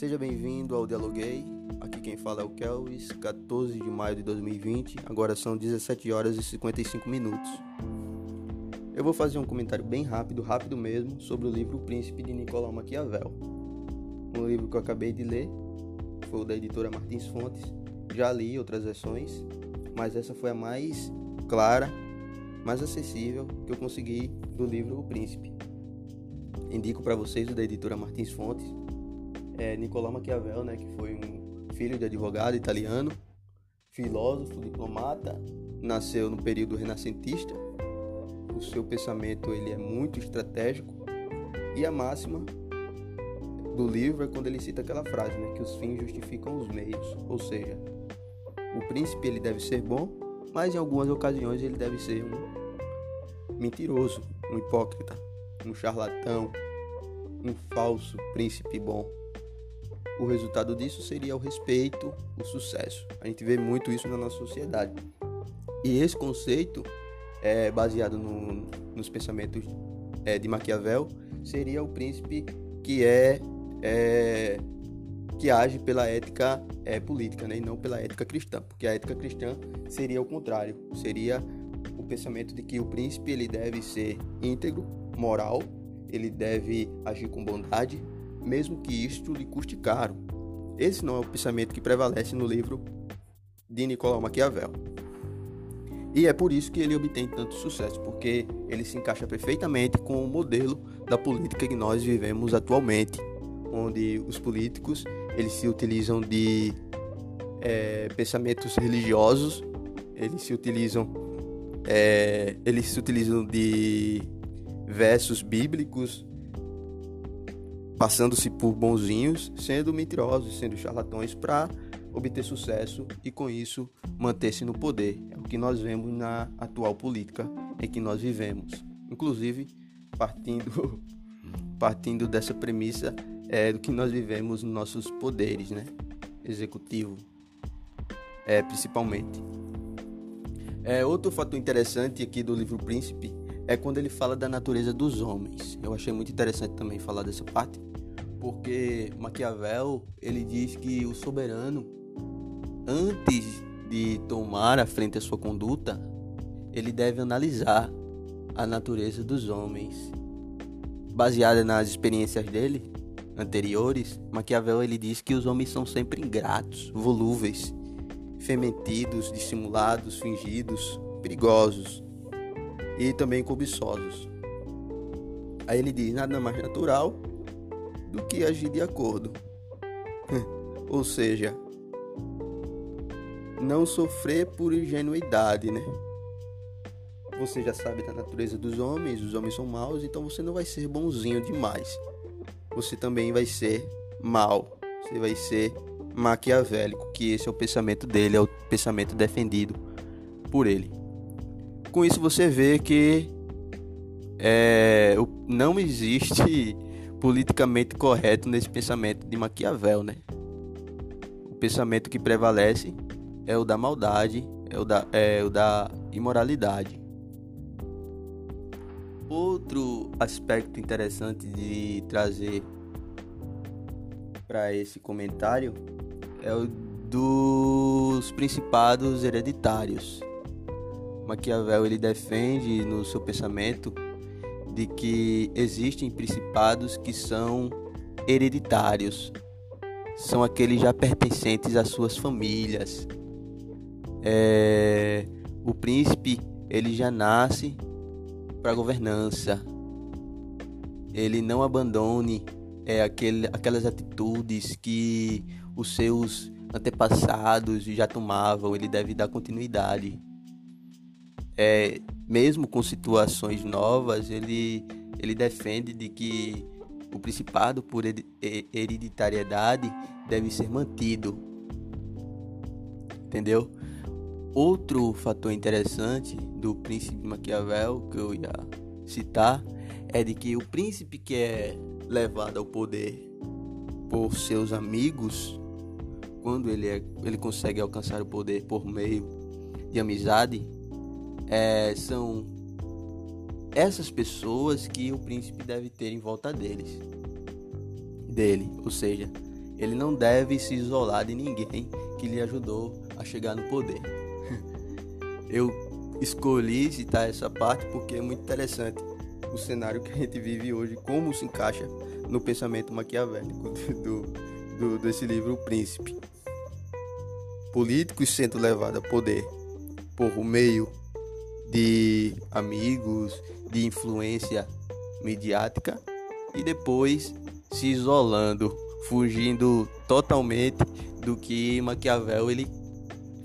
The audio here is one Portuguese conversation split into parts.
Seja bem-vindo ao Dialoguei. Aqui quem fala é o Kelvis, 14 de maio de 2020. Agora são 17 horas e 55 minutos. Eu vou fazer um comentário bem rápido, rápido mesmo, sobre o livro O Príncipe de Nicolau Maquiavel. Um livro que eu acabei de ler, foi o da editora Martins Fontes. Já li outras versões, mas essa foi a mais clara, mais acessível que eu consegui do livro O Príncipe. Indico para vocês o da editora Martins Fontes, é Nicolau Maquiavel, né, que foi um filho de advogado italiano, filósofo, diplomata, nasceu no período renascentista. O seu pensamento ele é muito estratégico. E a máxima do livro é quando ele cita aquela frase, né, que os fins justificam os meios, ou seja, o príncipe ele deve ser bom, mas em algumas ocasiões ele deve ser um mentiroso, um hipócrita, um charlatão, um falso príncipe bom o resultado disso seria o respeito, o sucesso. A gente vê muito isso na nossa sociedade. E esse conceito, é, baseado no, nos pensamentos é, de Maquiavel, seria o príncipe que é, é que age pela ética é, política, né, e não pela ética cristã, porque a ética cristã seria o contrário, seria o pensamento de que o príncipe ele deve ser íntegro, moral, ele deve agir com bondade, mesmo que isto lhe custe caro. Esse não é o pensamento que prevalece no livro de Nicolau Maquiavel. E é por isso que ele obtém tanto sucesso, porque ele se encaixa perfeitamente com o modelo da política que nós vivemos atualmente, onde os políticos eles se utilizam de é, pensamentos religiosos, eles se utilizam é, eles se utilizam de versos bíblicos passando-se por bonzinhos, sendo mentirosos, sendo charlatões para obter sucesso e com isso manter-se no poder. É o que nós vemos na atual política em que nós vivemos. Inclusive, partindo partindo dessa premissa é do que nós vivemos nos nossos poderes, né? Executivo, é principalmente. É outro fato interessante aqui do livro Príncipe é quando ele fala da natureza dos homens. Eu achei muito interessante também falar dessa parte, porque Maquiavel ele diz que o soberano, antes de tomar a frente a sua conduta, ele deve analisar a natureza dos homens. Baseada nas experiências dele anteriores, Maquiavel ele diz que os homens são sempre ingratos, volúveis, fementidos, dissimulados, fingidos, perigosos e também cobiçosos. Aí ele diz: nada mais natural do que agir de acordo. Ou seja, não sofrer por ingenuidade, né? Você já sabe da natureza dos homens, os homens são maus, então você não vai ser bonzinho demais. Você também vai ser mal. Você vai ser maquiavélico, que esse é o pensamento dele, é o pensamento defendido por ele. Com isso você vê que é, não existe politicamente correto nesse pensamento de Maquiavel, né? O pensamento que prevalece é o da maldade, é o da, é o da imoralidade. Outro aspecto interessante de trazer para esse comentário é o dos principados hereditários. Maquiavel ele defende no seu pensamento de que existem principados que são hereditários, são aqueles já pertencentes às suas famílias. É, o príncipe ele já nasce para governança. Ele não abandone é, aquele, aquelas atitudes que os seus antepassados já tomavam. Ele deve dar continuidade é, mesmo com situações novas, ele, ele defende de que o principado por hereditariedade deve ser mantido. Entendeu? Outro fator interessante do príncipe Maquiavel que eu ia citar é de que o príncipe que é levado ao poder por seus amigos, quando ele, é, ele consegue alcançar o poder por meio de amizade, é, são essas pessoas que o príncipe deve ter em volta deles, dele, ou seja, ele não deve se isolar de ninguém que lhe ajudou a chegar no poder. Eu escolhi citar essa parte porque é muito interessante o cenário que a gente vive hoje, como se encaixa no pensamento maquiavélico do, do, desse livro, O Príncipe. Políticos sendo levados a poder por meio de amigos, de influência mediática e depois se isolando, fugindo totalmente do que Maquiavel ele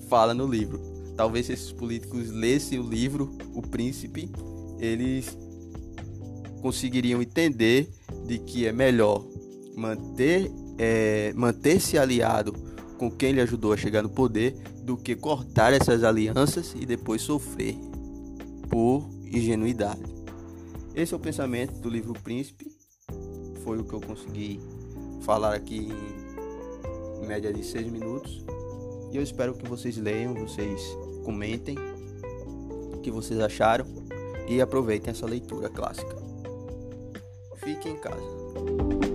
fala no livro. Talvez se esses políticos lessem o livro O Príncipe, eles conseguiriam entender de que é melhor manter é, manter-se aliado com quem lhe ajudou a chegar no poder do que cortar essas alianças e depois sofrer por ingenuidade. Esse é o pensamento do livro Príncipe. Foi o que eu consegui falar aqui em média de seis minutos. E eu espero que vocês leiam, vocês comentem o que vocês acharam e aproveitem essa leitura clássica. Fique em casa.